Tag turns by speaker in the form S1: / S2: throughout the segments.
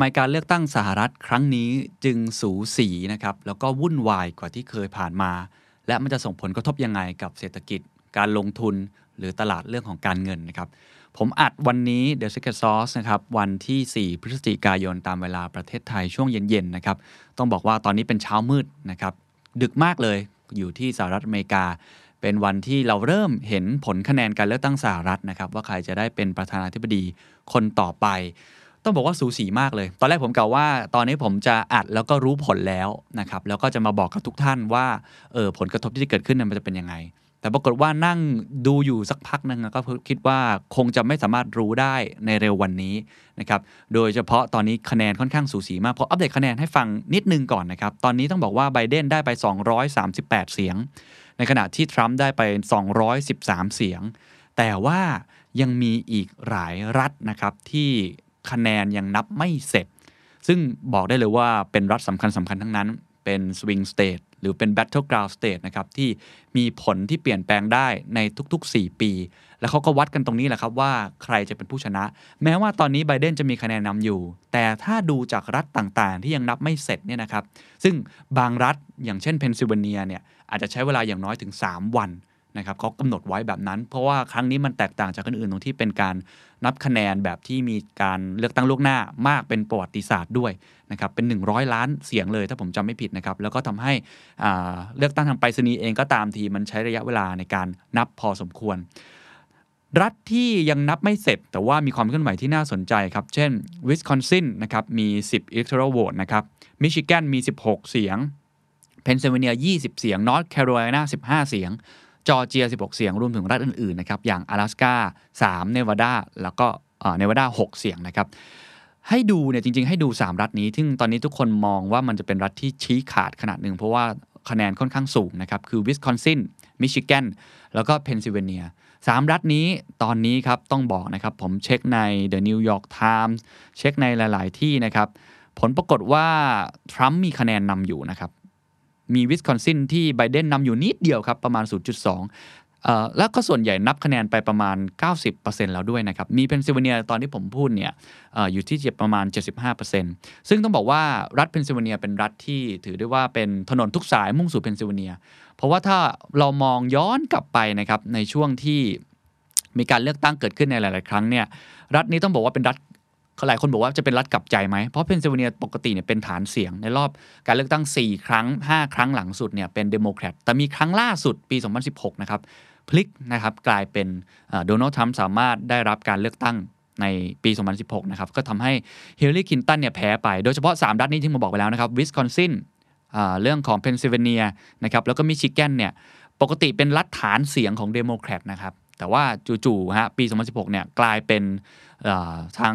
S1: ไมการเลือกตั้งสหรัฐครั้งนี้จึงสูสีนะครับแล้วก็วุ่นวายกว่าที่เคยผ่านมา และมันจะส่งผลกระทบยังไงกับเศรษฐกิจ การลงทุนหรือตลาดเรื่องของการเงินนะครับผมอัดวันนี้ The Secret Sauce นะครับวันที่ 4 พฤศจิกายนตามเวลาประเทศไทยช่วงเย็นๆนะครับต้องบอกว่าตอนนี้เป็นเช้ามืดนะครับดึกมากเลยอยู่ที่สหรัฐอเมริกา เป็นวันที่เราเริ่มเห็นผลคะแนนการเลือกตั้งสหรัฐนะครับว่าใครจะได้เป็นประธานาธิบดีคนต่อไป ต้องบอกว่าสูสีมากเลย ตอนแรกผมกล่าวว่า ตอนนี้ผมจะอัดแล้วก็รู้ผลแล้วนะครับแล้วก็จะมาบอกกับทุกท่านว่าเออผลกระทบที่จะเกิดขึ้นมันจะเป็นยังไง แต่ปรากฏว่านั่งดูอยู่สักพักหนึงก็คิดว่าคงจะไม่สามารถรู้ได้ในเร็ววันนี้นะครับโดยเฉพาะตอนนี้คะแนนค่อนข้างสูสีมากเพราะอัปเดตคะแนนให้ฟังนิดนึงก่อนนะครับตอนนี้ต้องบอกว่าไบเดนได้ไป 238 เสียง ในขณะที่ทรัมป์ได้ไป 213 เสียง แต่ว่ายังมีอีกหลายรัฐนะครับที่ คะแนนยังนับไม่เสร็จ ซึ่งบอกได้เลยว่าเป็นรัฐสำคัญสำคัญทั้งนั้น เป็น swing state หรือเป็น battleground state นะครับที่มีผลที่เปลี่ยนแปลงได้ในทุก ๆ 4 ปี แล้วเขาก็วัดกันตรงนี้แหละครับว่าใครจะเป็นผู้ชนะ แม้ว่าตอนนี้ไบเดนจะมีคะแนนนำอยู่ แต่ถ้าดูจากรัฐต่างๆ ที่ยังนับไม่เสร็จเนี่ยนะครับซึ่งบางรัฐอย่างเช่นเพนซิลเวเนียเนี่ยอาจจะใช้เวลาอย่างน้อยถึง 3 วัน นะครับเขากำหนดไว้แบบนั้น เพราะว่าครั้งนี้มันแตกต่างจากคนอื่นตรงที่เป็นการนับคะแนนแบบที่มีการเลือกตั้งล่วงหน้ามากเป็นประวัติศาสตร์ด้วยนะครับเป็น 100 ล้านเสียงเลยถ้าผมจำไม่ผิดนะครับแล้วก็ทำให้เลือกตั้งทางไปรษณีย์เองก็ตามทีมันใช้ระยะเวลาในการนับพอสมควร รัฐที่ยังนับไม่เสร็จ แต่ว่ามีความเคลื่อนไหวที่น่าสนใจครับ เช่นวิสคอนซินนะครับมี 10 electoral vote นะครับมิชิแกนมี 16 เสียงเพนซิลเวเนีย 20 เสียงนอร์ทแคโรไลนา15 เสียง จอร์เจีย 16 เสียง รวมถึงรัฐอื่น ๆ นะครับ อย่าง阿拉斯กา3เนวาดา แล้วก็เนวาดา 6 เสียงนะครับ ให้ดูเนี่ยจริง ๆ ให้ดู 3 รัฐนี้ ซึ่งตอนนี้ทุกคนมองว่ามันจะเป็นรัฐที่ชี้ขาดขนาดหนึ่ง เพราะว่าคะแนนค่อนข้างสูงนะครับ คือวิสคอนซิน มิชิแกน แล้วก็เพนซิลเวเนีย 3 รัฐนี้ตอนนี้ครับต้องบอกนะครับ ผมเช็คใน The New York Times เช็คในหลาย ๆ ที่นะครับ ผลปรากฏว่าทรัมป์มีคะแนนนำอยู่นะครับ มีวิสคอนซินที่ไบเดนนำอยู่นิดเดียวครับประมาณ 0.2เอ่อแล้วก็ส่วนใหญ่นับคะแนนไปประมาณ 90%แล้วด้วยนะครับ มีเพนซิลเวเนียตอนที่ผมพูดเนี่ยเอออยู่ที่ประมาณ 75%ซึ่งต้องบอกว่ารัฐเพนซิลเวเนียเป็นรัฐที่ถือได้ว่าเป็นถนนทุกสายมุ่งสู่เพนซิลเวเนีย เพราะว่าถ้าเรามองย้อนกลับไปนะครับในช่วงที่มีการเลือกตั้งเกิดขึ้นในหลาย ๆ ครั้งเนี่ยรัฐนี้ต้องบอกว่าเป็นรัฐ หลายคนบอกว่าจะเป็นรัฐกลับใจไหม เพราะเพนซิลเวเนียปกติเนี่ยเป็นฐานเสียงในรอบการเลือกตั้ง 4 ครั้ง 5 ครั้งหลังสุดเนี่ยเป็นเดโมแครตแต่มีครั้งล่าสุดปี 2016 นะครับ พลิกนะครับกลายเป็นโดนัลด์ทรัมป์สามารถได้รับการเลือกตั้งในปี 2016 นะครับ ก็ทำให้ฮิลลารีคลินตันเนี่ยแพ้ไป โดยเฉพาะ 3 รัฐนี้ที่ผมบอกไปแล้วนะครับวิสคอนซินเรื่องของเพนซิลเวเนียนะครับแล้วก็มิชิแกนเนี่ยปกติเป็นรัฐฐานเสียงของเดโมแครตนะครับแต่ว่าจู่ๆฮะปี 2016 เนี่ยกลายเป็นทาง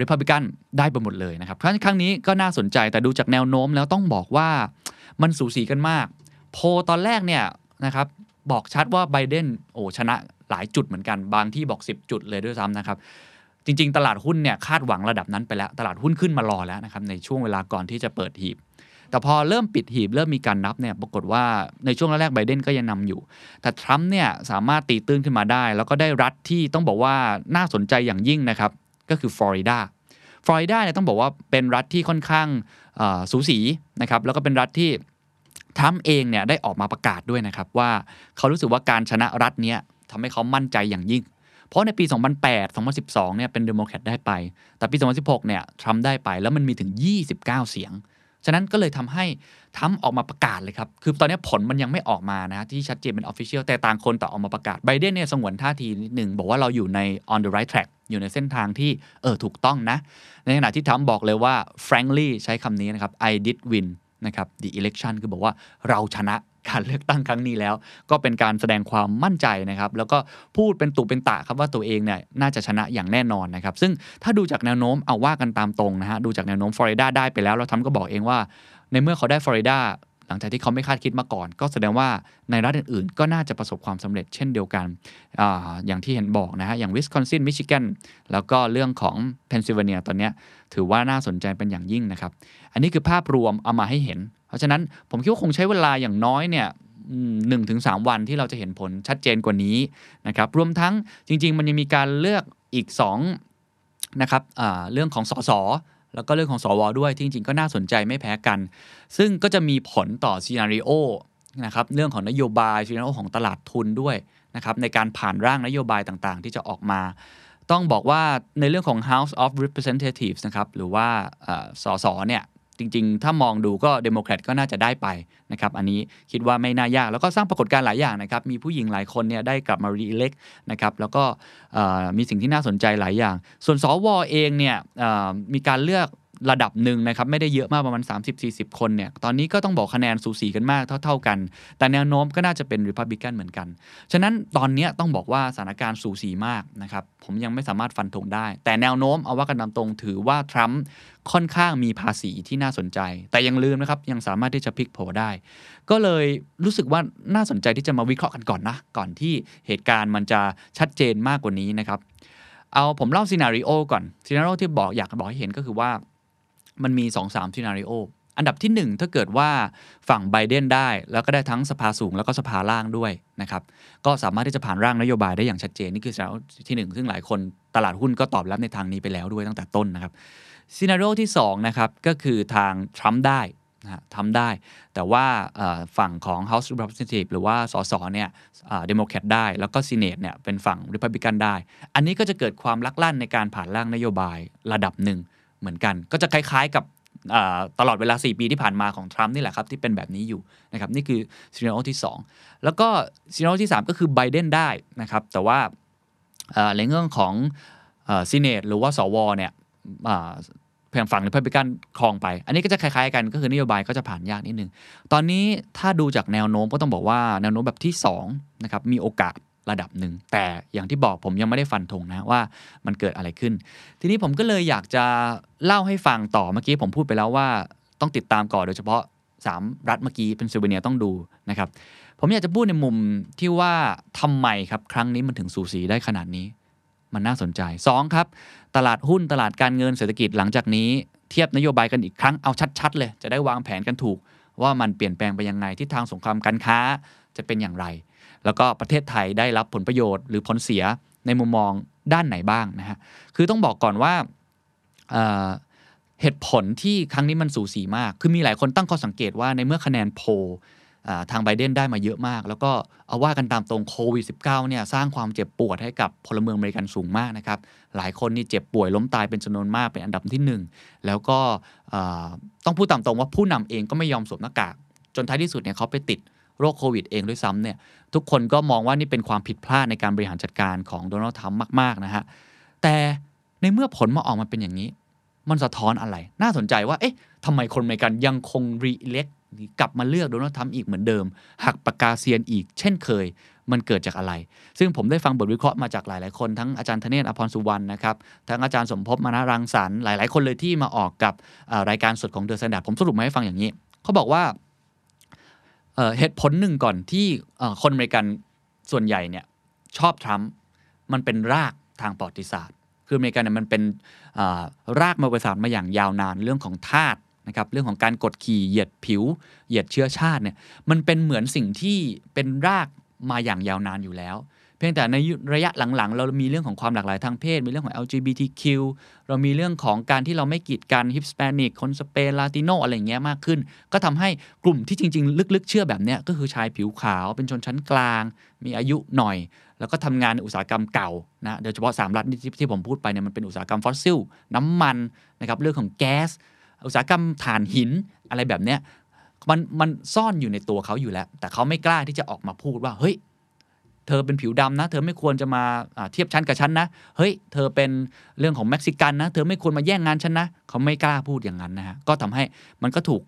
S1: ริพับลิกันได้ไปหมดเลยนะครับ ครั้งนี้ก็น่าสนใจแต่ดูจากแนวโน้มแล้วต้องบอกว่ามันสูสีกันมาก โพลตอนแรกเนี่ยนะครับบอกชัดว่าไบเดนโอ้ชนะหลายจุดเหมือนกันบางที่บอก 10 จุดเลยด้วยซ้ำนะครับ จริง ๆ ตลาดหุ้นเนี่ยคาดหวังระดับนั้นไปแล้ว ตลาดหุ้นขึ้นมารอแล้วนะครับในช่วงเวลาก่อนที่จะเปิดหีบ แต่พอเริ่มปิดหีบ เริ่มมีการนับเนี่ยปรากฏว่าในช่วงแรกๆไบเดนก็ยังนำอยู่ แต่ทรัมป์เนี่ยสามารถตีตื้นขึ้นมาได้ แล้วก็ได้รัฐที่ต้องบอกว่าน่าสนใจอย่างยิ่งนะครับ ก็คือฟลอริดาฟลอริดาเนี่ยต้องบอกว่าเป็นรัฐที่ค่อนข้างสูสีนะครับแล้วก็เป็นรัฐที่ทรัมป์เองเนี่ยได้ออกมาประกาศด้วยนะครับว่าเขารู้สึกว่าการชนะรัฐเนี้ยทำให้เขามั่นใจอย่างยิ่ง เพราะในปี 2008 2012 เนี่ยเป็นเดโมแครตได้ไป แต่ปี 2016 เนี่ยทรัมป์ได้ไปแล้วมันมีถึง 29 เสียง ฉะนั้นก็เลยทำให้ทรัมป์ออกมาประกาศเลยครับ คือตอนนี้ผลมันยังไม่ออกมานะที่ชัดเจนเป็น official แต่ต่างคนต่างออกมาประกาศไบเดนเนี่ยสงวนท่าทีนิดหนึ่งบอกว่าเราอยู่ใน on the right track อยู่ในเส้นทางที่เออถูกต้องนะ ในขณะที่ทรัมป์บอกเลยว่า frankly ใช้คำนี้นะครับ I did win นะครับ the election คือบอกว่าเราชนะ การเลือกตั้งครั้งนี้แล้ว ก็เป็นการแสดงความมั่นใจนะครับ แล้วก็พูดเป็นตุเป็นตะครับว่าตัวเองเนี่ยน่าจะชนะอย่างแน่นอนนะครับ ซึ่งถ้าดูจากแนวโน้มเอาว่ากันตามตรงนะฮะดูจากแนวโน้มฟลอริดาได้ไปแล้วแล้วทรัมป์ก็บอกเองว่า ในเมื่อเขาได้ฟลอริดาหลังจากที่เขาไม่คาดคิดมาก่อน ก็แสดงว่าในรัฐอื่นๆ ก็น่าจะประสบความสำเร็จเช่นเดียวกันอย่างที่เห็นบอกนะฮะ อย่างวิสคอนซินมิชิแกนแล้วก็เรื่องของเพนซิลเวเนียตอนนี้ถือว่าน่าสนใจเป็นอย่างยิ่งนะครับ อันนี้คือภาพรวมเอามาให้เห็น เพราะฉะนั้นผมคิดว่าคงใช้เวลาอย่างน้อยเนี่ยหนึ่งถึงสามวันที่เราจะเห็นผลชัดเจนกว่านี้นะครับรวมทั้งจริง ๆ มันยังมีการเลือกอีก2นะครับเรื่องของสสแล้วก็เรื่องของสวด้วยที่จริง ๆ ก็น่าสนใจไม่แพ้กัน ซึ่งก็จะมีผลต่อ scenario นะครับเรื่องของนโยบาย scenario ของตลาดทุนด้วยนะครับในการผ่านร่างนโยบายต่างๆ ที่จะออกมา ต้องบอกว่าในเรื่องของ House of Representatives นะครับหรือว่าสสเนี่ย จริง ๆ ถ้ามองดูก็เดโมแครตก็น่าจะได้ไปนะครับอันนี้คิดว่าไม่น่ายากแล้วก็สร้างปรากฏการณ์หลายอย่างนะครับมีผู้หญิงหลายคนเนี่ยได้กลับมา re-elect นะครับแล้วก็มีสิ่งที่น่าสนใจหลายอย่าง ส่วนสวเองเนี่ยมีการเลือก ระดับหนึ่งนะครับไม่ได้เยอะมากประมาณ 30-40 คนเนี่ยตอนนี้ก็ต้องบอกคะแนนสูสีกันมากเท่า ๆกัน แต่แนวโน้มก็น่าจะเป็นริพับลิกันเหมือนกัน ฉะนั้นตอนนี้ต้องบอกว่าสถานการณ์สูสีมากนะครับผมยังไม่สามารถฟันธงได้ แต่แนวโน้มเอาว่ากันตามตรงถือว่าทรัมป์ค่อนข้างมีภาษีที่น่าสนใจ แต่อย่าลืมนะครับยังสามารถที่จะพลิกโผได้ ก็เลยรู้สึกว่าน่าสนใจที่จะมาวิเคราะห์กันก่อนนะก่อนที่เหตุการณ์มันจะชัดเจนมากกว่านี้นะครับเอาผมเล่า scenario ก่อน scenario ที่บอกอยากบอกให้เห็นก็คือว่า มันมี 2-3 scenario อันดับที่ 1 ถ้าเกิดว่าฝั่งไบเดนได้ แล้วก็ได้ทั้งสภาสูงแล้วก็สภาล่างด้วยนะครับก็สามารถที่จะผ่านร่างนโยบายได้อย่างชัดเจน นี่คือ scenarioที่ 1 ซึ่งหลายคนตลาดหุ้นก็ตอบรับในทางนี้ไปแล้วด้วยตั้งแต่ต้นนะครับ scenario ที่2นะครับก็คือทางทรัมป์ได้นะทรัมป์ได้ แต่ว่าฝั่งของ House Representative หรือว่าสสเนี่ยเดโมแครตได้ แล้วก็ Senate เนี่ยเป็นฝั่งริพับลิกันได้ อันนี้ก็จะเกิดความลักลั่นในการผ่านร่างนโยบายระดับหนึ่ง เหมือนกัน ก็จะคล้ายๆกับตลอดเวลา 4 ปีที่ผ่านมาของทรัมป์นี่แหละครับ ที่เป็นแบบนี้อยู่นะครับนี่คือ scenario ที่ 2 แล้วก็ซีนารีโอที่ 3 ก็คือไบเดนได้นะครับ แต่ว่าในเรื่องของซีเนตหรือว่าสวเนี่ยเพียงฝั่งหรือพับลิกันครองไป อันนี้ก็จะคล้ายๆกันก็คือนโยบายก็จะผ่านยากนิดนึง ตอนนี้ถ้าดูจากแนวโน้มก็ต้องบอกว่าแนวโน้มแบบที่2นะครับมีโอกาส ระดับหนึ่ง แต่อย่างที่บอกผมยังไม่ได้ฟันธงนะว่ามันเกิดอะไรขึ้น ทีนี้ผมก็เลยอยากจะเล่าให้ฟังต่อเมื่อกี้ผมพูดไปแล้วว่าต้องติดตามก่อนโดยเฉพาะ 3 รัฐเมื่อกี้เป็นซิลเวเนียต้องดูนะครับผมอยากจะพูดในมุมที่ว่าทำไมครับครั้งนี้มันถึงสูสีได้ขนาดนี้ มันน่าสนใจ 2 ครับ ตลาดหุ้นตลาดการเงินเศรษฐกิจหลังจากนี้เทียบนโยบายกันอีกครั้งเอาชัดๆ เลย จะได้วางแผนกันถูก ว่ามันเปลี่ยนแปลงไปยังไงทิศทางสงครามการค้าจะเป็นอย่างไร แล้วก็ประเทศไทยได้รับผลประโยชน์ หรือผลเสียในมุมมองด้านไหนบ้างนะฮะคือต้องบอกก่อนว่าเหตุผลที่ครั้งนี้มันสูสีมาก คือมีหลายคนตั้งข้อสังเกตว่าในเมื่อคะแนนโพทางไบเดนได้มาเยอะมาก แล้วก็เอาว่ากันตามตรงโควิด -19 เนี่ยสร้างความเจ็บปวดให้กับพลเมืองอเมริกันสูงมากนะครับ หลายคนนี่เจ็บป่วยล้มตายเป็นจำนวนมากเป็นอันดับที่ 1 แล้วก็ต้องพูดตามตรงว่าผู้นำเองก็ไม่ยอมสวมหน้ากาก จนท้ายที่สุดเนี่ยเขาไปติด โรคโควิดเองด้วยซ้ำเนี่ยทุกคนก็มองว่านี่เป็นความผิดพลาดในการบริหารจัดการของโดนัลด์ทรัมป์มาก ๆ นะฮะ แต่ในเมื่อผลมาออกมาเป็นอย่างนี้ มันสะท้อนอะไร น่าสนใจว่า เอ๊ะทำไมคนอเมริกันยังคง re-elect กลับมาเลือกโดนัลด์ทรัมป์อีกเหมือนเดิม หักปากกาเซียนอีก เช่นเคย มันเกิดจากอะไร ซึ่งผมได้ฟังบทวิเคราะห์มาจากหลาย ๆ คนทั้งอาจารย์ธเนศอาภรณ์สุวรรณนะครับ ทั้งอาจารย์สมภพมานะรังสรรค์หลาย ๆ คนเลยที่มาออกกับรายการสดของ The Standard ผมสรุปมาให้ฟังอย่างนี้ เขาบอกว่า เหตุผลหนึ่งก่อนที่คนอเมริกันส่วนใหญ่เนี่ยชอบทรัมป์มันเป็นรากทางประวัติศาสตร์ คืออเมริกันเนี่ยมันเป็นรากมาประวัติศาสตร์มาอย่างยาวนานเรื่องของทาสนะครับเรื่องของการกดขี่เหยียดผิว เหยียดเชื้อชาติเนี่ยมันเป็นเหมือนสิ่งที่เป็นรากมาอย่างยาวนานอยู่แล้ว เพียงแต่ในระยะหลังๆ เรามีเรื่องของความหลากหลายทางเพศ มีเรื่องของ LGBTQ เรามีเรื่องของการที่เราไม่กีดกันฮิปสเปนิกคนสเปนลาติโนอะไรเงี้ยมากขึ้น ก็ทำให้กลุ่มที่จริง ๆ ลึกๆ เชื่อแบบเนี้ยก็คือชายผิวขาวเป็นชนชั้นกลาง มีอายุหน่อย แล้วก็ทำงานในอุตสาหกรรมเก่านะโดยเฉพาะ3รัฐที่ที่ผมพูดไปเนี่ยมันเป็นอุตสาหกรรมฟอสซิลน้ำมันนะครับเรื่องของแก๊สอุตสาหกรรมถ่านหินอะไรแบบเนี้ยมันมันซ่อนอยู่ในตัวเขาอยู่แล้ว แต่เขาไม่กล้าที่จะออกมาพูดว่าเฮ้ย เธอเป็นผิวดำนะ เธอไม่ควรจะมาเทียบชั้นกับฉันนะ เฮ้ย เธอเป็นเรื่องของเม็กซิกันนะ เธอไม่ควรมาแย่งงานฉันนะ เขาไม่กล้าพูดอย่างนั้นนะฮะ ก็ทำให้มันก็ถูก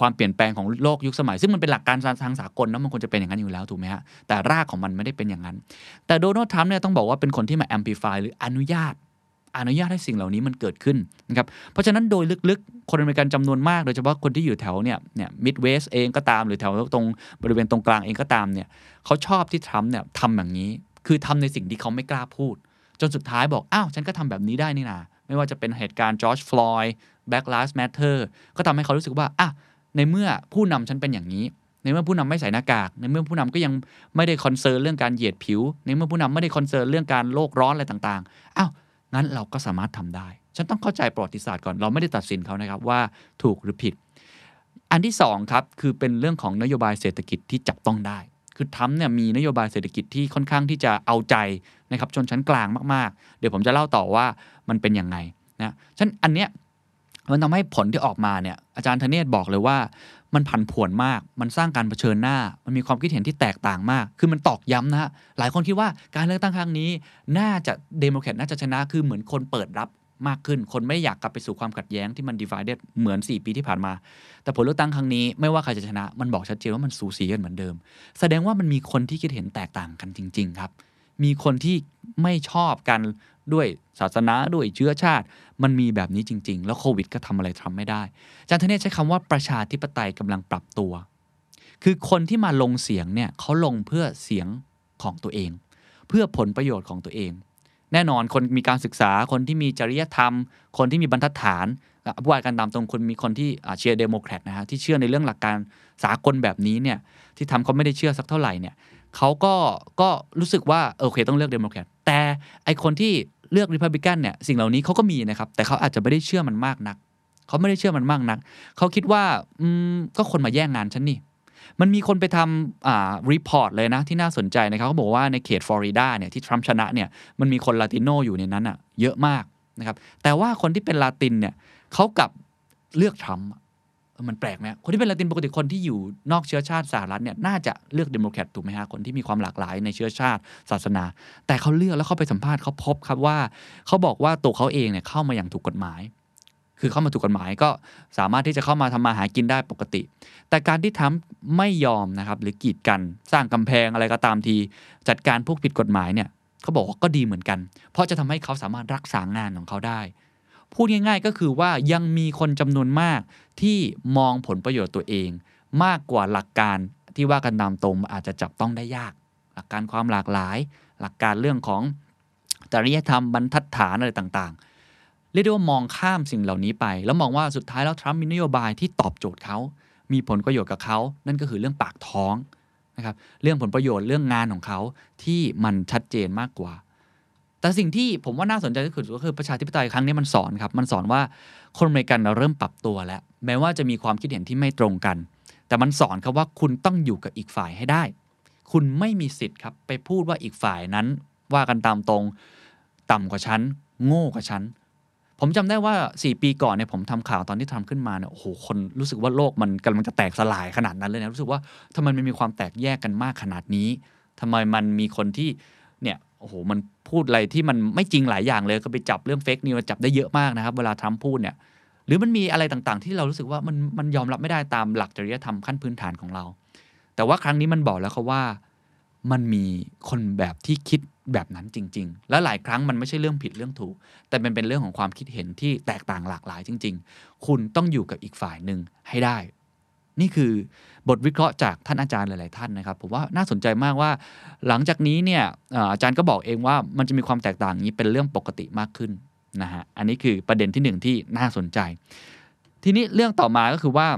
S1: ความเปลี่ยนแปลงของโลกยุคสมัย ซึ่งมันเป็นหลักการทางสากลนะมันควรจะเป็นอย่างนั้นอยู่แล้วถูกไหมฮะ แต่รากของมันไม่ได้เป็นอย่างนั้น แต่โดนัลด์ทรัมป์เนี่ยต้องบอกว่าเป็นคนที่มาแอมพลิฟายหรืออนุญาต อนุญาตให้สิ่งเหล่านี้มันเกิดขึ้นนะครับเพราะฉะนั้นโดยลึกๆ คนอเมริกันจำนวนมาก โดยเฉพาะคนที่อยู่แถวเนี่ยเนี่ยมิดเวสเองก็ตามหรือแถวตรงบริเวณตรงกลางเองก็ตามเนี่ยเขาชอบที่ทรัมป์เนี่ยทำอย่างนี้ คือทำในสิ่งที่เขาไม่กล้าพูด จนสุดท้ายบอก อ้าวฉันก็ทำแบบนี้ได้นี่นาไม่ว่าจะเป็นเหตุการณ์จอร์จฟลอยด์ Black Lives Matter ก็ทำให้เขารู้สึกว่าอะในเมื่อผู้นำฉันเป็นอย่างนี้ในเมื่อผู้นำไม่ใส่หน้ากาก ในเมื่อผู้นำก็ยังไม่ได้ concern เรื่องการเหยียดผิว ในเมื่อผู้นำไม่ได้ concern เรื่องการโลกร้อนอะไรต่างๆ อ้าว งั้นเราก็สามารถทำได้ ฉะนั้นต้องเข้าใจประวัติศาสตร์ก่อน เราไม่ได้ตัดสินเขานะครับว่าถูกหรือผิด อันที่2ครับคือเป็นเรื่องของนโยบายเศรษฐกิจที่จับต้องได้ คือทรัมป์เนี่ยมีนโยบายเศรษฐกิจที่ค่อนข้างที่จะเอาใจนะครับชนชั้นกลางมากๆ เดี๋ยวผมจะเล่าต่อว่ามันเป็นยังไงนะฉะนั้นอันเนี้ย มันทำให้ผลที่ออกมาเนี่ยอาจารย์ธเนศบอกเลยว่า มันผันผวนมาก มันสร้างการเผชิญหน้า มันมีความคิดเห็นที่แตกต่างมาก คือมันตอกย้ำนะฮะหลายคนคิดว่าการเลือกตั้งครั้งนี้ น่าจะเดโมแครตน่าจะชนะคือเหมือนคนเปิดรับมากขึ้น คนไม่อยากกลับไปสู่ความขัดแย้งที่มัน divided เหมือน 4 ปีที่ผ่านมา แต่ผลเลือกตั้งครั้งนี้ไม่ว่าใครจะชนะ มันบอกชัดเจนว่ามันสูสีกันเหมือนเดิม แสดงว่ามันมีคนที่คิดเห็นแตกต่างกันจริง ๆ ครับ มีคนที่ไม่ชอบกัน ด้วยศาสนาด้วยเชื้อชาติ มันมีแบบนี้จริง ๆ แล้วโควิด ก็ทำอะไรทำไม่ได้อาจารย์ธเนศใช้คำว่าประชาธิปไตยกำลังปรับตัว คือคนที่มาลงเสียงเนี่ยเขาลงเพื่อเสียงของตัวเอง เพื่อผลประโยชน์ของตัวเอง แน่นอนคนมีการศึกษาคนที่มีจริยธรรม คนที่มีบรรทัดฐานผู้ว่ากันตามตรงคนมีคนที่เชียร์เดโมแครตนะฮะที่เชื่อในเรื่องหลักการสากลแบบนี้เนี่ยที่ทรัมป์เขาไม่ได้เชื่อสักเท่าไหร่เนี่ยเขาก็ก็รู้สึกว่าโอเคต้องเลือกเดโมแครตแต่ไอ้คนที่ เลือกริพับลิกันเนี่ยสิ่งเหล่านี้เขาก็มีนะครับ แต่เขาอาจจะไม่ได้เชื่อมันมากนักเขาไม่ได้เชื่อมันมากนักเขาคิดว่าอืมก็คนมาแย่งงานฉันนี่มันมีคนไปทำอ่า report เลยนะ ที่น่าสนใจนะครับเขาบอกว่าในเขตฟลอริดาเนี่ยที่ทรัมป์ชนะเนี่ยมันมีคนลาติโนอยู่ในนั้นอะเยอะมากนะครับแต่ว่าคนที่เป็นลาตินเนี่ยเขากลับเลือกทรัมป์ มันแปลกไหมคนที่เป็นลาตินปกติคนที่อยู่นอกเชื้อชาติสหรัฐเนี่ยน่าจะเลือกเดโมแครตถูกไหมฮะคนที่มีความหลากหลายในเชื้อชาติศาสนา แต่เขาเลือกแล้วเขาไปสัมภาษณ์เขาพบครับว่าเขาบอกว่าตัวเขาเองเนี่ยเข้ามาอย่างถูกกฎหมาย คือเข้ามาถูกกฎหมายก็สามารถที่จะเข้ามาทำมาหากินได้ปกติ แต่การที่ทรัมป์ไม่ยอมนะครับหรือกีดกันสร้างกำแพงอะไรก็ตามที จัดการพวกผิดกฎหมายเนี่ยเขาบอกว่าก็ดีเหมือนกัน เพราะจะทำให้เขาสามารถรักษางานของเขาได้ พูดง่าย ๆ ก็คือว่ายังมีคนจำนวนมากที่มองผลประโยชน์ตัวเอง มากกว่าหลักการที่ว่ากันตามตรงอาจจะจับต้องได้ยาก หลักการความหลากหลาย หลักการเรื่องของจริยธรรมบรรทัดฐานอะไรต่างๆ เรียกได้ว่ามองข้ามสิ่งเหล่านี้ไป แล้วมองว่าสุดท้ายแล้วทรัมป์มีนโยบายที่ตอบโจทย์เขา มีผลประโยชน์กับเขา นั่นก็คือเรื่องปากท้องนะครับ เรื่องผลประโยชน์เรื่องงานของเขาที่มันชัดเจนมากกว่า แต่สิ่งที่ผมว่าน่าสนใจที่สุดก็คือประชาธิปไตยครั้งนี้มันสอนครับ มันสอนว่าคนอเมริกันเราเริ่มปรับตัวแล้ว แม้ว่าจะมีความคิดเห็นที่ไม่ตรงกัน แต่มันสอนครับว่าคุณต้องอยู่กับอีกฝ่ายให้ได้ คุณไม่มีสิทธิ์ครับไปพูดว่าอีกฝ่ายนั้น ว่ากันตามตรง ต่ำกว่าฉันโง่กว่าฉันผมจำได้ว่า 4 ปีก่อนเนี่ยผมทำข่าวตอนที่ทำขึ้นมาเนี่ยโอ้โหคนรู้สึกว่าโลกมันกำลังจะแตกสลายขนาดนั้นเลยนะรู้สึกว่าทำไมมันมีความแตกแยกกันมากขนาดนี้ทำไมมันมีคนที่เนี่ย อ้โหมันพูดอะไรที่มันไม่จริงหลายอย่างเลยก็ไปจับเรื่องเฟกนิวจับได้เยอะมากนะครับ เวลาทรัมป์พูดเนี่ย หรือมันมีอะไรต่างๆ ที่เรารู้สึกว่ามันมันยอมรับไม่ได้ตามหลักจริยธรรมขั้นพื้นฐานของเรา แต่ว่าครั้งนี้มันบอกแล้วเขาว่ามันมีคนแบบที่คิดแบบนั้นจริง ๆ และหลายครั้งมันไม่ใช่เรื่องผิดเรื่องถูก แต่มันเป็นเรื่องของความคิดเห็นที่แตกต่างหลากหลายจริง ๆ คุณต้องอยู่กับอีกฝ่ายหนึ่งให้ได้ นี่คือบทวิเคราะห์จากท่านอาจารย์หลาย ๆ ท่านนะครับ ผมว่าน่าสนใจมากว่า หลังจากนี้เนี่ยอาจารย์ก็บอกเองว่ามันจะมีความแตกต่างนี้เป็นเรื่องปกติมากขึ้นนะฮะอันนี้คือประเด็นที่หนึ่งที่น่าสนใจ ทีนี้เรื่องต่อมาก็คือว่า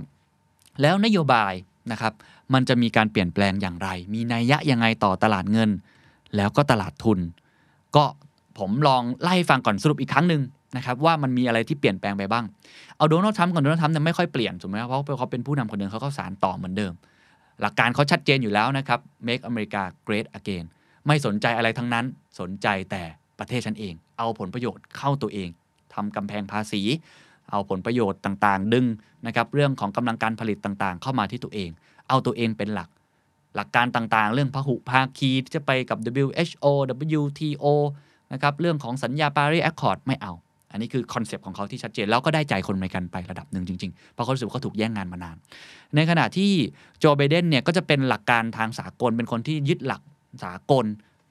S1: แล้วนโยบายนะครับ มันจะมีการเปลี่ยนแปลงอย่างไร มีนัยยะยังไงต่อตลาดเงิน แล้วก็ตลาดทุน ก็ผมลองไล่ฟังก่อนสรุปอีกครั้งหนึ่ง นะครับว่ามันมีอะไรที่เปลี่ยนแปลงไปบ้าง เอาโดนัลด์ทรัมป์ก่อนโดนัลด์ทรัมป์เนี่ยไม่ค่อยเปลี่ยนถูกไหมเพราะเขาเป็นผู้นำคนหนึ่งเขาก็สารต่อเหมือนเดิม หลักการเขาชัดเจนอยู่แล้วนะครับ make America great again ไม่สนใจอะไรทั้งนั้นสนใจแต่ประเทศฉันเอง เอาผลประโยชน์เข้าตัวเองทำกำแพงภาษี เอาผลประโยชน์ต่างๆ ดึงนะครับเรื่องของกำลังการผลิตต่างๆ เข้ามาที่ตัวเอง เอาตัวเองเป็นหลัก หลักการต่างๆ เรื่องพหุภาคีที่จะไปกับ WHO WTO นะครับเรื่องของสัญญา Paris Accord ไม่เอา อันนี้คือ concept ของเขาที่ชัดเจน แล้วก็ได้ใจคนอเมริกันไประดับหนึ่งจริงๆ เพราะเขารู้สึกว่าเขาถูกแย่งงานมานาน ในขณะที่โจไบเดนเนี่ยก็จะเป็นหลักการทางสากล เป็นคนที่ยึดหลักสากล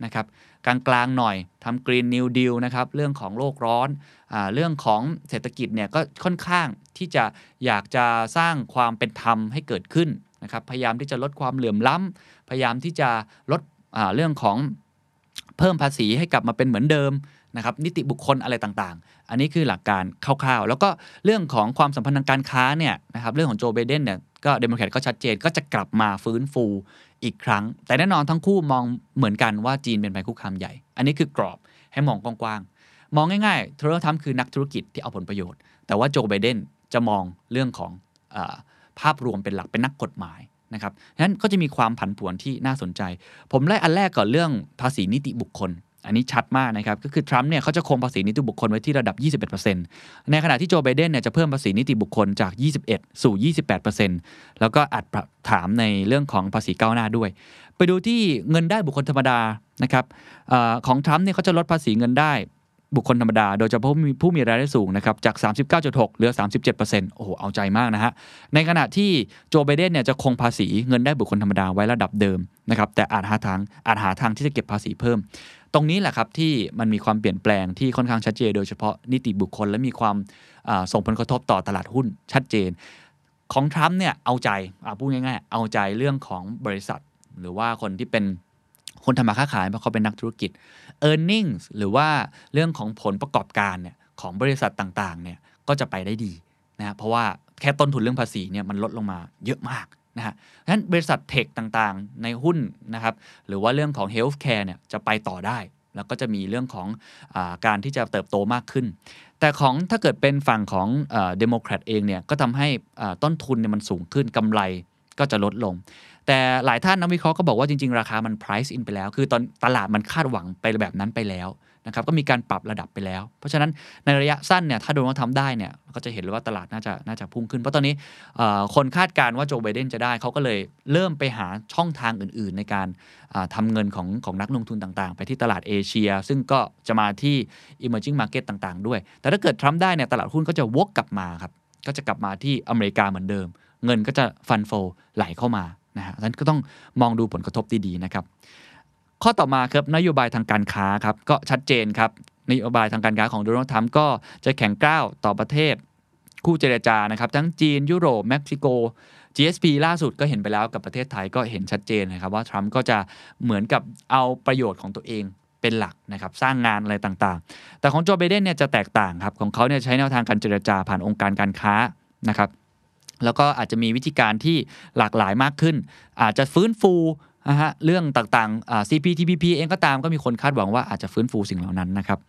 S1: นะครับกลางๆหน่อยทำ Green New Deal นะครับเรื่องของโลกร้อนอเรื่องของเศรษฐกิจเนี่ยก็ค่อนข้างที่จะอยากจะสร้างความเป็นธรรมให้เกิดขึ้นนะครับพยายามที่จะลดความเหลื่อมล้ำพยายามที่จะลดเรื่องของเพิ่มภาษีให้กลับมาเป็นเหมือนเดิม นะครับนิติบุคคลอะไรต่างๆ อันนี้คือหลักการคร่าวๆ แล้วก็เรื่องของความสัมพันธ์ทางการค้าเนี่ยนะครับเรื่องของโจไบเดนเนี่ยก็เดโมแครตก็ชัดเจนก็จะกลับมาฟื้นฟูอีกครั้ง แต่แน่นอนทั้งคู่มองเหมือนกันว่าจีนเป็นภัยคุกคามใหญ่ อันนี้คือกรอบให้มองกว้างๆ มองง่ายๆทรทัศน์คือนักธุรกิจที่เอาผลประโยชน์ แต่ว่าโจไบเดนจะมองเรื่องของอภาพรวมเป็นหลักเป็นนักกฎหมายนะครับนั้นก็จะมีความผันผวนที่น่าสนใจ ผมไล่อันแรกก่อนเรื่องภาษีนิติบุคคล อันนี้ชัดมากนะครับก็คือทรัมป์เนี่ยเขาจะคงภาษีนิติบุคคลไว้ที่ระดับ 21%ในขณะที่โจไบเดนเนี่ยจะเพิ่มภาษีนิติบุคคลจาก 21 สู่ 28%แล้วก็อัดถามในเรื่องของภาษีก้าวหน้าด้วย ไปดูที่เงินได้บุคคลธรรมดานะครับอของทรัมป์เนี่ยเขาจะลดภาษีเงินได้ บุคคลธรรมดา โดยเฉพาะผู้มีรายได้สูงนะครับจาก 39.6 เหลือ 37%โอ้โห เอาใจมากนะฮะ ในขณะที่โจไบเดนเนี่ยจะคงภาษีเงินได้บุคคลธรรมดาไว้ระดับเดิมนะครับแต่อาจหาทางอาจหาทางที่จะเก็บภาษีเพิ่ม ตรงนี้แหละครับที่มันมีความเปลี่ยนแปลงที่ค่อนข้างชัดเจน โดยเฉพาะนิติบุคคลและมีความส่งผลกระทบต่อตลาดหุ้นชัดเจน ของทรัมป์เนี่ยเอาใจพูดง่ายๆ เอาใจเรื่องของบริษัท หรือว่าคนที่เป็นคนทำมาค้าขายเพราะเขาเป็นนักธุรกิจ e a r n i n g หรือว่าเรื่องของผลประกอบการเนี่ยของบริษัทต่างๆเนี่ยก็จะไปได้ดีนะเพราะว่าแค่ต้นทุนเรื่องภาษีเนี่ยมันลดลงมาเยอะมากนะฮะดังนั้นบริษัทเทคต่างๆ ในหุ้นนะครับหรือว่าเรื่องของเฮลท์แคร์เนี่ยจะไปต่อได้ แล้วก็จะมีเรื่องของอการที่จะเติบโตมากขึ้น แต่ของถ้าเกิดเป็นฝั่งของเดโมแครตเองเนี่ยก็ทำให้ต้นทุนเนี่ยมันสูงขึ้นกำไรก็จะลดลง แต่หลายท่านนักวิเคราะห์ก็บอกว่าจริง ๆ ราคามัน price in ไปแล้ว คือตอนตลาดมันคาดหวังไปแบบนั้นไปแล้วนะครับก็มีการปรับระดับไปแล้ว เพราะฉะนั้นในระยะสั้นเนี่ยถ้าโดนัลด์ทรัมป์ได้เนี่ยก็จะเห็นเลยว่าตลาดน่าจะน่าจะพุ่งขึ้น เพราะตอนนี้คนคาดการณ์ว่าโจไบเดนจะได้เขาก็เลยเริ่มไปหาช่องทางอื่น ๆ ในการทำเงินของของนักลงทุนต่างๆ ไปที่ตลาดเอเชีย ซึ่งก็จะมาที่ emerging market ต่างๆ ด้วย แต่ถ้าเกิดทรัมป์ได้เนี่ยตลาดหุ้นก็จะวกกลับมาครับก็จะกลับมาที่อเมริกาเหมือนเดิม เงินก็จะฟันโฟไหลเข้ามา นะฮะนั้นก็ต้องมองดูผลกระทบดีๆนะครับ ข้อต่อมาครับนโยบายทางการค้าครับก็ชัดเจนครับนโยบายทางการค้าของโดนัลด์ทรัมป์ก็จะแข็งก้าวต่อประเทศ คู่เจรจานะครับ ทั้งจีนยุโรปเม็กซิโก GSP ล่าสุดก็เห็นไปแล้วกับประเทศไทยก็เห็นชัดเจนนะครับว่าทรัมป์ก็จะเหมือนกับเอาประโยชน์ของตัวเองเป็นหลักนะครับสร้างงานอะไรต่างๆ แต่ของโจไบเดนเนี่ยจะแตกต่างครับของเขาเนี่ยใช้แนวทางการเจรจาผ่านองค์การการค้านะครับ แล้วก็อาจจะมีวิธีการที่หลากหลายมากขึ้น อาจจะฟื้นฟูนะฮะเรื่องต่างๆ CPTPP เองก็ตามก็มีคนคาดหวังว่าอาจจะฟื้นฟูสิ่งเหล่านั้นนะครับ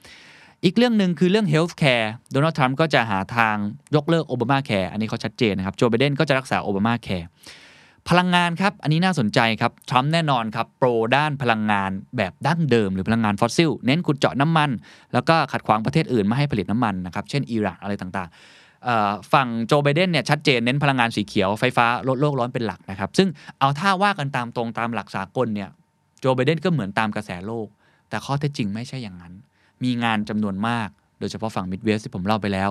S1: อีกเรื่องหนึ่งคือเรื่อง health care โดนัลด์ทรัมป์ก็จะหาทางยกเลิกโอบามาแคร์อันนี้เขาชัดเจนนะครับโจไบเดนก็จะรักษาโอบามาแคร์พลังงานครับ อันนี้น่าสนใจครับ ทรัมป์แน่นอนครับ pro ด้านพลังงานแบบดั้งเดิม หรือพลังงานฟอสซิล เน้นขุดเจาะน้ำมัน แล้วก็ขัดขวางประเทศอื่นไม่ให้ผลิตน้ำมันนะครับ เช่นอิหร่านอะไรต่าง ฝั่งโจไบเดนเนี่ยชัดเจนเน้นพลังงานสีเขียวไฟฟ้าลดโลกร้อนเป็นหลักนะครับ ซึ่งเอาถ้าว่ากันตามตรงตามหลักสากลเนี่ยโจไบเดนก็เหมือนตามกระแสโลก แต่ข้อเท็จจริงไม่ใช่อย่างนั้น มีงานจำนวนมาก โดยเฉพาะฝั่ง Midwest ที่ผมเล่าไปแล้ว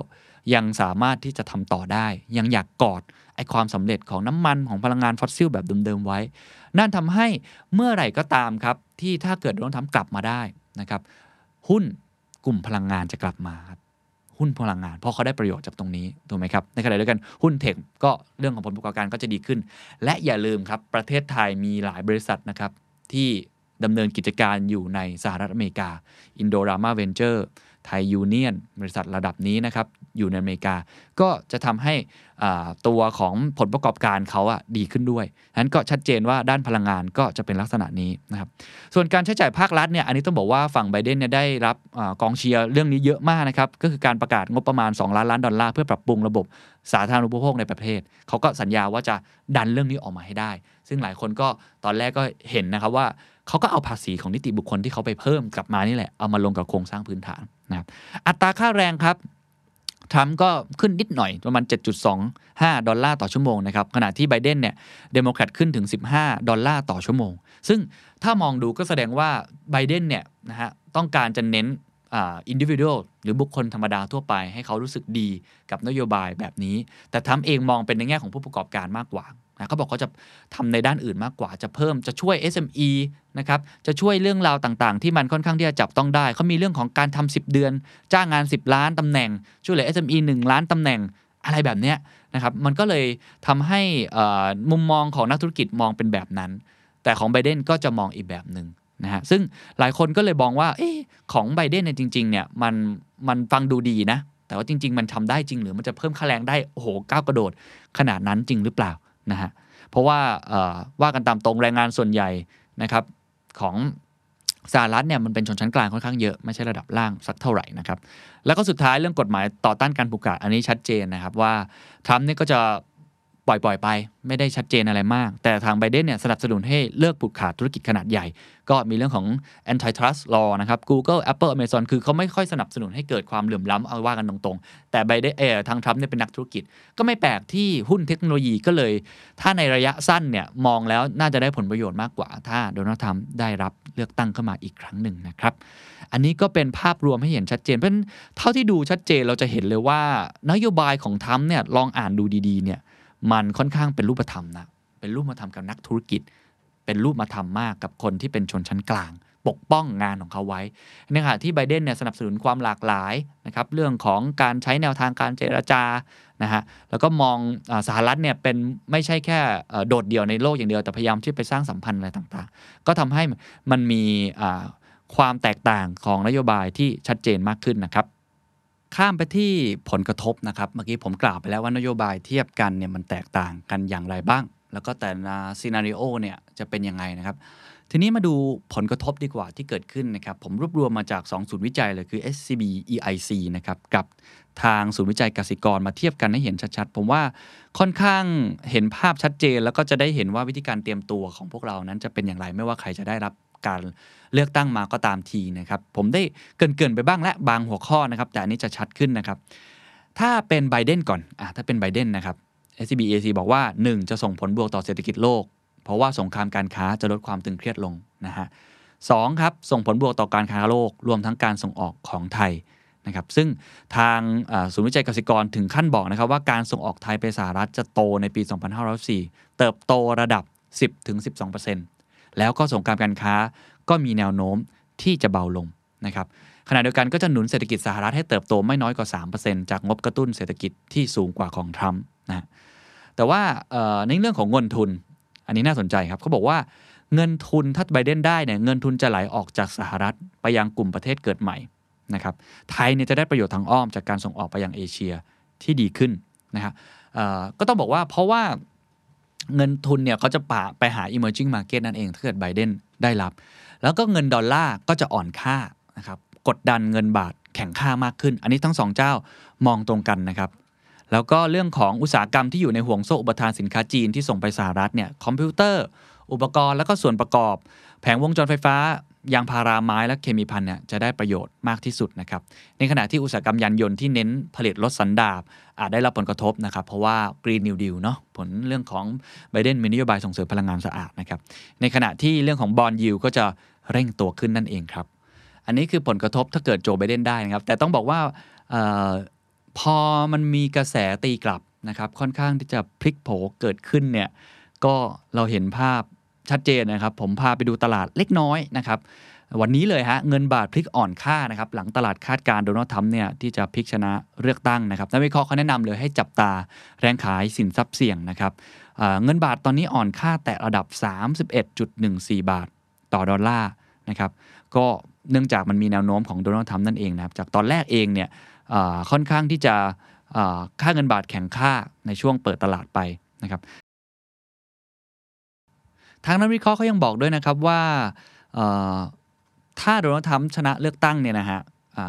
S1: ยังสามารถที่จะทำต่อได้ ยังอยากกอดไอความสำเร็จของน้ำมันของพลังงานฟอสซิลแบบเดิมๆไว้ นั่นทำให้เมื่อไหร่ก็ตามครับ ที่ถ้าเกิดโดนทำกลับมาได้นะครับหุ้นกลุ่มพลังงานจะกลับมาครับ หุ้นพลังงาน เพราะเขาได้ประโยชน์จากตรงนี้ถูกไหมครับในขณะเดียวกันหุ้นเทคก็เรื่องของผลประกอบการก็จะดีขึ้น และอย่าลืมครับประเทศไทยมีหลายบริษัทนะครับที่ดำเนินกิจการอยู่ในสหรัฐอเมริกา อินโดรามาเวนเจอร์ ไทยยูเนียน บริษัทระดับนี้นะครับ อยู่ในอเมริกา ก็จะทำให้ตัวของผลประกอบการเขาอะดีขึ้นด้วยนั้นก็ชัดเจนว่าด้านพลังงานก็จะเป็นลักษณะนี้นะครับส่วนการใช้จ่ายภาครัฐเนี่ยอันนี้ต้องบอกว่าฝั่งไบเดนเนี่ยได้รับเอ่อกองเชียร์เรื่องนี้เยอะมากนะครับก็คือการประกาศงบประมาณ 2 ล้านล้านดอลลาร์เพื่อปรับปรุงระบบสาธารณูปโภคในประเทศเขาก็สัญญาว่าจะดันเรื่องนี้ออกมาให้ได้ ซึ่งหลายคนก็ตอนแรกก็เห็นนะครับว่าเขาก็เอาภาษีของนิติบุคคลที่เขาไปเพิ่มกลับมานี่แหละเอามาลงกับโครงสร้างพื้นฐานนะครับอัตราค่าแรงครับ ทรัมป์ก็ขึ้นนิดหน่อยประมาณ 7.25 ดอลลาร์ต่อชั่วโมงนะครับ ขณะที่ไบเดนเนี่ยเดโมแครตขึ้นถึง 15 ดอลลาร์ต่อชั่วโมง ซึ่งถ้ามองดูก็แสดงว่าไบเดนเนี่ยนะฮะต้องการจะเน้น individual หรือบุคคลธรรมดาทั่วไปให้เขารู้สึกดีกับนโยบายแบบนี้ แต่ทำเองมองเป็นในแง่ของผู้ประกอบการมากกว่า นะเขาบอกเขาจะทำในด้านอื่นมากกว่าจะเพิ่มจะช่วย SME นะครับจะช่วยเรื่องราวต่างๆ ที่มันค่อนข้างที่จะจับต้องได้ เขามีเรื่องของการทำ10 เดือน จ้างงาน 10 ล้านตำแหน่ง ช่วยเหลือ SME 1 ล้านตำแหน่งอะไรแบบเนี้ยนะครับมันก็เลยทำให้มุมมองของนักธุรกิจมองเป็นแบบนั้น แต่ของไบเดนก็จะมองอีกแบบหนึ่งนะฮะซึ่งหลายคนก็เลยมองว่าเออของไบเดนเนี่ยจริงๆเนี่ยมันมันฟังดูดีนะ แต่ว่าจริง ๆ มันทำได้จริงหรือมันจะเพิ่มค่าแรงได้โอ้โหก้าวกระโดดขนาดนั้นจริงหรือเปล่า นะฮะเพราะว่าว่ากันตามตรงแรงงานส่วนใหญ่นะครับของสหรัฐเนี่ยมันเป็นชนชั้นกลางค่อนข้างเยอะไม่ใช่ระดับล่างสักเท่าไหร่นะครับแล้วก็สุดท้ายเรื่องกฎหมายต่อต้านการผูกขาดอันนี้ชัดเจนนะครับว่าทรัมป์นี่ก็จะ ปล่อยปล่อยไป ไม่ได้ชัดเจนอะไรมาก แต่ทางไบเดนเนี่ยสนับสนุนให้เลิกผูกขาดธุรกิจขนาดใหญ่ ก็มีเรื่องของ antitrust law นะครับ Google Apple Amazon คือเขาไม่ค่อยสนับสนุนให้เกิดความเหลื่อมล้ำเอาว่ากันตรงๆ แต่ไบเดนเออทางทรัมป์เนี่ยเป็นนักธุรกิจ ก็ไม่แปลกที่หุ้นเทคโนโลยีก็เลย ถ้าในระยะสั้นเนี่ยมองแล้วน่าจะได้ผลประโยชน์มากกว่า ถ้าโดนัลด์ทรัมป์ได้รับเลือกตั้งเข้ามาอีกครั้งหนึ่งนะครับอันนี้ก็เป็นภาพรวมให้เห็นชัดเจนเพราะเท่าที่ดูชัดเจนเราจะเห็นเลยว่านโยบายของทรัมป์เนี่ยลองอ่านดูดีๆเนี่ย มันค่อนข้างเป็นรูปธรรมนะเป็นรูปมาทำกับนักธุรกิจ เป็นรูปมาทำมากกับคนที่เป็นชนชั้นกลาง ปกป้องงานของเขาไว้ในขณะที่ไบเดนเนี่ยสนับสนุนความหลากหลายนะครับเรื่องของการใช้แนวทางการเจรจานะฮะแล้วก็มองอสหรัฐเนี่ยเป็นไม่ใช่แค่โดดเดี่ยวในโลกอย่างเดียวแต่พยายามที่ไปสร้างสัมพันธ์อะไรต่างๆ ก็ทำให้มันมีความแตกต่างของนโยบายที่ชัดเจนมากขึ้นนะครับ ข้ามไปที่ผลกระทบนะครับเมื่อกี้ผมกล่าวไปแล้วว่านโยบายเทียบกันเนี่ยมันแตกต่างกันอย่างไรบ้าง แล้วก็แต่ละซีนารีโอเนี่ยจะเป็นยังไงนะครับ ทีนี้มาดูผลกระทบดีกว่าที่เกิดขึ้นนะครับ ผมรวบรวมมาจาก 2 ศูนย์วิจัยเลยคือ SCB EIC นะครับกับทางศูนย์วิจัยกสิกรมาเทียบกันให้เห็นชัดๆ ผมว่าค่อนข้างเห็นภาพชัดเจน แล้วก็จะได้เห็นว่าวิธีการเตรียมตัวของพวกเรานั้นจะเป็นอย่างไรไม่ว่าใครจะได้รับ การเลือกตั้งมาก็ตามทีนะครับผมได้เกินๆไปบ้างและบางหัวข้อนะครับแต่อันนี้จะชัดขึ้นนะครับถ้าเป็นไบเดนก่อนอะถ้าเป็นไบเดนนะครับ SBAC บอกว่า 1 จะส่งผลบวกต่อเศรษฐกิจโลก เพราะว่าสงครามการค้าจะลดความตึงเครียดลงนะฮะสองครับส่งผลบวกต่อการค้าโลก รวมทั้งการส่งออกของไทยนะครับซึ่งทางศูนย์วิจัยเกษตรกรถึงขั้นบอกนะครับว่าการส่งออกไทยไปสหรัฐจะโตในปี 2504 เติบโตระดับ 10-12% แล้วก็สงครามการค้าก็มีแนวโน้มที่จะเบาลงนะครับขณะเดียวกันก็จะหนุนเศรษฐกิจสหรัฐให้เติบโตไม่น้อยกว่า 3%จากงบกระตุ้นเศรษฐกิจที่สูงกว่าของทรัมป์นะแต่ว่าในเรื่องของเงินทุน อันนี้น่าสนใจครับเขาบอกว่าเงินทุนถ้าไบเดนได้เนี่ยเงินทุนจะไหลออกจากสหรัฐไปยังกลุ่มประเทศเกิดใหม่นะครับไทยเนี่ยจะได้ประโยชน์ทางอ้อมจากการส่งออกไปยังเอเชียที่ดีขึ้นนะครับก็ต้องบอกว่าเพราะว่า เงินทุนเนี่ยเขาจะปะไปหา emerging market นั่นเองถ้าเกิดไบเดนได้รับ แล้วก็เงินดอลลาร์ก็จะอ่อนค่านะครับกดดันเงินบาทแข็งค่ามากขึ้น อันนี้ทั้งสองเจ้ามองตรงกันนะครับแล้วก็เรื่องของอุตสาหกรรมที่อยู่ในห่วงโซ่อุปทานสินค้าจีนที่ส่งไปสหรัฐเนี่ยคอมพิวเตอร์ อุปกรณ์แล้วก็ส่วนประกอบ แผงวงจรไฟฟ้า ยางพาราไม้และเคมีพันเนี่ยจะได้ประโยชน์มากที่สุดนะครับ ในขณะที่อุตสาหกรรมยานยนต์ที่เน้นผลิตรถสันดาปอาจได้รับผลกระทบนะครับ เพราะว่า Green New Deal เนาะผลเรื่องของไบเดนมีนโยบายส่งเสริมพลังงานสะอาดนะครับในขณะที่เรื่องของ bond yield ก็จะเร่งตัวขึ้นนั่นเองครับ อันนี้คือผลกระทบถ้าเกิดโจไบเดนได้นะครับ แต่ต้องบอกว่าเอ่อพอมันมีกระแสตีกลับนะครับ ค่อนข้างที่จะพลิกโผเกิดขึ้นเนี่ยก็เราเห็นภาพ ชัดเจนนะครับ ผมพาไปดูตลาดเล็กน้อยนะครับวันนี้เลยฮะเงินบาทพลิกอ่อนค่านะครับหลังตลาดคาดการณ์โดนัลด์ทรัมป์เนี่ยที่จะพลิกชนะเลือกตั้งนะครับนักวิเคราะห์เขาแนะนำเลยให้จับตาแรงขายสินทรัพย์เสี่ยงนะครับเงินบาทตอนนี้อ่อนค่าแต่ระดับ 31.14 บาทต่อดอลลาร์นะครับก็เนื่องจากมันมีแนวโน้มของโดนัลด์ทรัมป์นั่นเองนะครับจากตอนแรกเองเนี่ยค่อนข้างที่จะค่าเงินบาทแข็งค่าในช่วงเปิดตลาดไปนะครับ ทางนักวิเคราะห์เขายังบอกด้วยนะครับว่าถ้าโดนัลด์ทรัมป์ชนะเลือกตั้งเนี่ยนะฮะ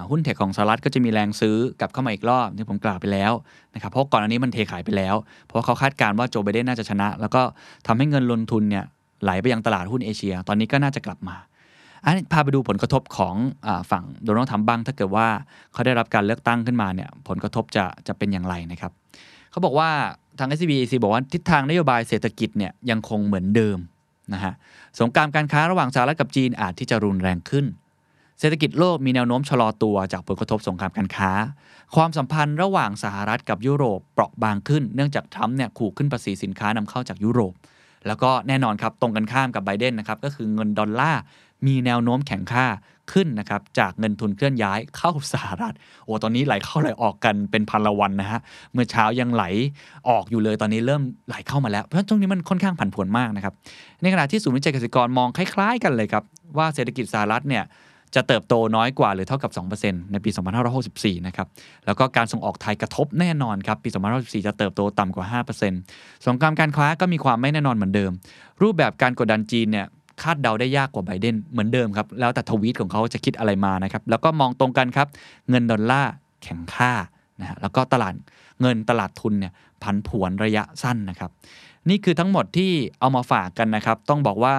S1: หุ้นเทคของสหรัฐก็จะมีแรงซื้อกลับเข้ามาอีกรอบที่ผมกล่าวไปแล้วนะครับเพราะก่อนอันนี้มันเทขายไปแล้ว เพราะเขาคาดการณ์ว่าโจไบเดนน่าจะชนะ แล้วก็ทำให้เงินลงทุนเนี่ยไหลไปยังตลาดหุ้นเอเชีย ตอนนี้ก็น่าจะกลับมาอันนี้พาไปดูผลกระทบของอฝั่งโดนัลด์ทรัมป์บ้างถ้าเกิดว่าเขาได้รับการเลือกตั้งขึ้นมาเนี่ยผลกระทบจะจะเป็นอย่างไรนะครับเขาบอกว่าทาง SCBC บอกว่าทิศทางนโยบายเศรษฐกิจเนี่ยยังคงเหมือนเดิม นะฮะสงครามการค้าระหว่างสหรัฐกับจีนอาจที่จะรุนแรงขึ้น เศรษฐกิจโลกมีแนวโน้มชะลอตัวจากผลกระทบสงครามการค้า ความสัมพันธ์ระหว่างสหรัฐกับยุโรปเปราะบางขึ้น เนื่องจากทรัมป์เนี่ยขู่ขึ้นภาษีสินค้านำเข้าจากยุโรป แล้วก็แน่นอนครับตรงกันข้ามกับไบเดนนะครับก็คือเงินดอลลาร์มีแนวโน้มแข็งค่า ขึ้นนะครับจากเงินทุนเคลื่อนย้ายเข้าสหรัฐโอ้ตอนนี้ไหลเข้าไหลออกกันเป็นพันละวันนะฮะเมื่อเช้ายังไหลออกอยู่เลยตอนนี้เริ่มไหลเข้ามาแล้วเพราะฉะนั้นตรงนี้มันค่อนข้างผันผวนมากนะครับในขณะที่ศูนย์วิจัยเกษตรกรมองคล้าย ๆ กันเลยครับว่าเศรษฐกิจสหรัฐเนี่ยจะเติบโตน้อยกว่าหรือเท่ากับ 2%ในปี 2564 นะครับ แล้วก็การส่งออกไทยกระทบแน่นอนครับ ปี 2564 จะเติบโตต่ำกว่า 5%สงครามการค้าก็มีความไม่แน่นอนเหมือนเดิม รูปแบบการกดดันจีนเนี่ย คาดเดาได้ยากกว่าไบเดนเหมือนเดิมครับ แล้วแต่ทวีตของเขาจะคิดอะไรมานะครับ แล้วก็มองตรงกันครับ เงินดอลลาร์แข็งค่านะฮะแล้วก็ตลาดเงินตลาดทุนเนี่ยผันผวนระยะสั้นนะครับ นี่คือทั้งหมดที่เอามาฝากกันนะครับ ต้องบอกว่า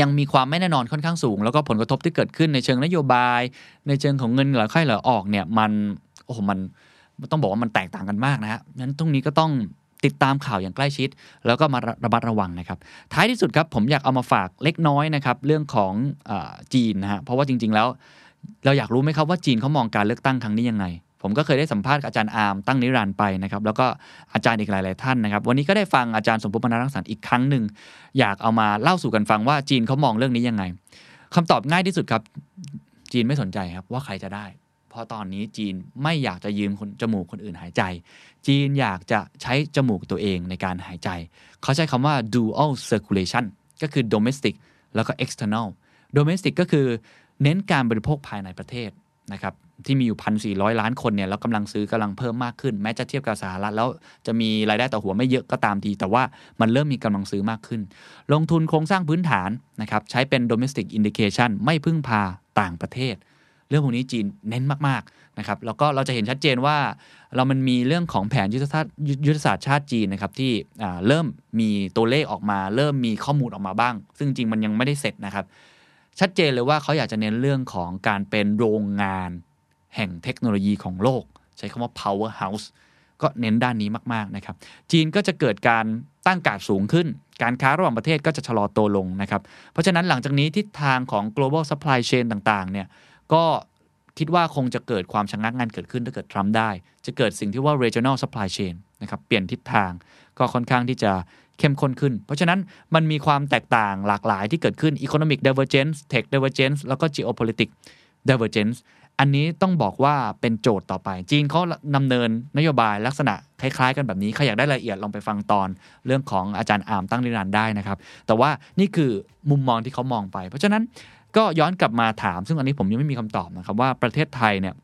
S1: ยังมีความไม่แน่นอนค่อนข้างสูง แล้วก็ผลกระทบที่เกิดขึ้นในเชิงนโยบาย ในเชิงของเงินหลือค่ายหลือออกเนี่ยมันโอ้โหมันต้องบอกว่ามันแตกต่างกันมากนะฮะนั้นตรงนี้ก็ต้อง ติดตามข่าวอย่างใกล้ชิด แล้วก็มาระมัดระวังนะครับ ท้ายที่สุดครับผมอยากเอามาฝากเล็กน้อยนะครับเรื่องของอจีนนะฮะเพราะว่าจริง ๆ แล้วเราอยากรู้ไหมครับว่าจีนเขามองการเลือกตั้งครั้งนี้ยังไง ผมก็เคยได้สัมภาษณ์อาจารย์อาร์มตั้งนิรันดร์ไปนะครับแล้วก็อาจารย์อีกหลาย ๆ ท่านนะครับ วันนี้ก็ได้ฟังอาจารย์สมภพมนารังสรรค์อีกครั้งหนึ่งอยากเอามาเล่าสู่กันฟังว่าจีนเขามองเรื่องนี้ยังไงคำตอบง่ายที่สุดครับ จีนไม่สนใจครับว่าใครจะได้ ราะตอนนี้จีนไม่อยากจะยืมจมูกคนอื่นหายใจ จีนอยากจะใช้จมูกตัวเองในการหายใจ เขาใช้คำว่า dual circulation ก็คือ domestic แล้วก็ external domestic ก็คือเน้นการบริโภคภายในประเทศนะครับที่มีอยู่พันสี่ล้านคนเนี่ยแล้วกำลังซื้อกำลังเพิ่มมากขึ้น แม้จะเทียบกับสหรัฐแล้วจะมีรายได้ต่อหัวไม่เยอะก็ตามทีแต่ว่ามันเริ่มมีกำลังซื้อมากขึ้น ลงทุนโครงสร้างพื้นฐานนะครับใช้เป็น domestic indication ไม่พึ่งพาต่างประเทศ เรื่องพวกนี้จีนเน้นมากๆนะครับแล้วก็เราจะเห็นชัดเจนว่า เรามันมีเรื่องของแผนยุทธศาสตร์ยุทธศาสตร์ชาติจีนนะครับที่เริ่มมีตัวเลขออกมา เริ่มมีข้อมูลออกมาบ้าง ซึ่งจริงมันยังไม่ได้เสร็จนะครับ ชัดเจนเลยว่าเขาอยากจะเน้นเรื่องของการเป็นโรงงาน แห่งเทคโนโลยีของโลก ใช้คำว่า power house ก็เน้นด้านนี้มากๆนะครับ จีนก็จะเกิดการตั้งการสูงขึ้น การค้าระหว่างประเทศก็จะชะลอตัวลงนะครับ เพราะฉะนั้นหลังจากนี้ทิศทางของ global supply chain ต่างๆ เนี่ย ก็คิดว่าคงจะเกิดความชะงักงันเกิดขึ้นถ้าเกิดทรัมป์ได้ จะเกิดสิ่งที่ว่า regional supply chain นะครับเปลี่ยนทิศทางก็ค่อนข้างที่จะเข้มข้นขึ้น เพราะฉะนั้นมันมีความแตกต่างหลากหลายที่เกิดขึ้น economic divergence tech divergence แล้วก็ geopolitics divergence อันนี้ต้องบอกว่าเป็นโจทย์ต่อไป จีนเขาดำเนินนโยบายลักษณะคล้ายๆ กันแบบนี้ใครอยากได้รายละเอียดลองไปฟังตอนเรื่องของอาจารย์อามตั้งนิรันดร์ได้นะครับ แต่ว่านี่คือมุมมองที่เขามองไป เพราะฉะนั้น ก็ย้อนกลับมาถาม ซึ่งอันนี้ผมยังไม่มีคำตอบนะครับว่าประเทศไทยเนี่ย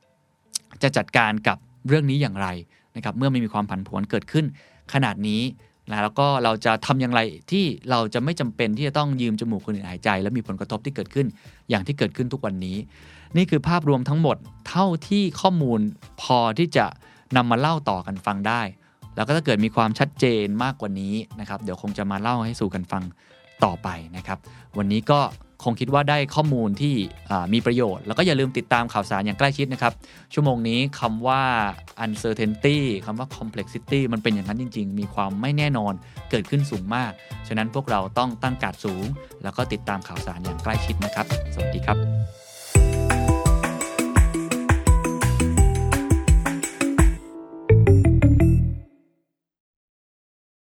S1: จะจัดการกับเรื่องนี้อย่างไรนะครับเมื่อไม่มีความผันผวนเกิดขึ้นขนาดนี้นะแล้วก็เราจะทำอย่างไรที่เราจะไม่จำเป็นที่จะต้องยืมจมูกคนอื่นหายใจ และมีผลกระทบที่เกิดขึ้นอย่างที่เกิดขึ้นทุกวันนี้ นี่คือภาพรวมทั้งหมดเท่าที่ข้อมูลพอที่จะนำมาเล่าต่อกันฟังได้ แล้วก็ถ้าเกิดมีความชัดเจนมากกว่านี้นะครับเดี๋ยวคงจะมาเล่าให้สู่กันฟังต่อไปนะครับ วันนี้ก็ คงคิดว่าได้ข้อมูลที่มีประโยชน์ แล้วก็อย่าลืมติดตามข่าวสารอย่างใกล้ชิดนะครับ ชั่วโมงนี้คำว่า uncertainty คำว่า complexity มันเป็นอย่างนั้นจริง ๆ มีความไม่แน่นอนเกิดขึ้นสูงมาก ฉะนั้นพวกเราต้องตั้งการสูง แล้วก็ติดตามข่าวสารอย่างใกล้ชิดนะครับ สวัสดีครับ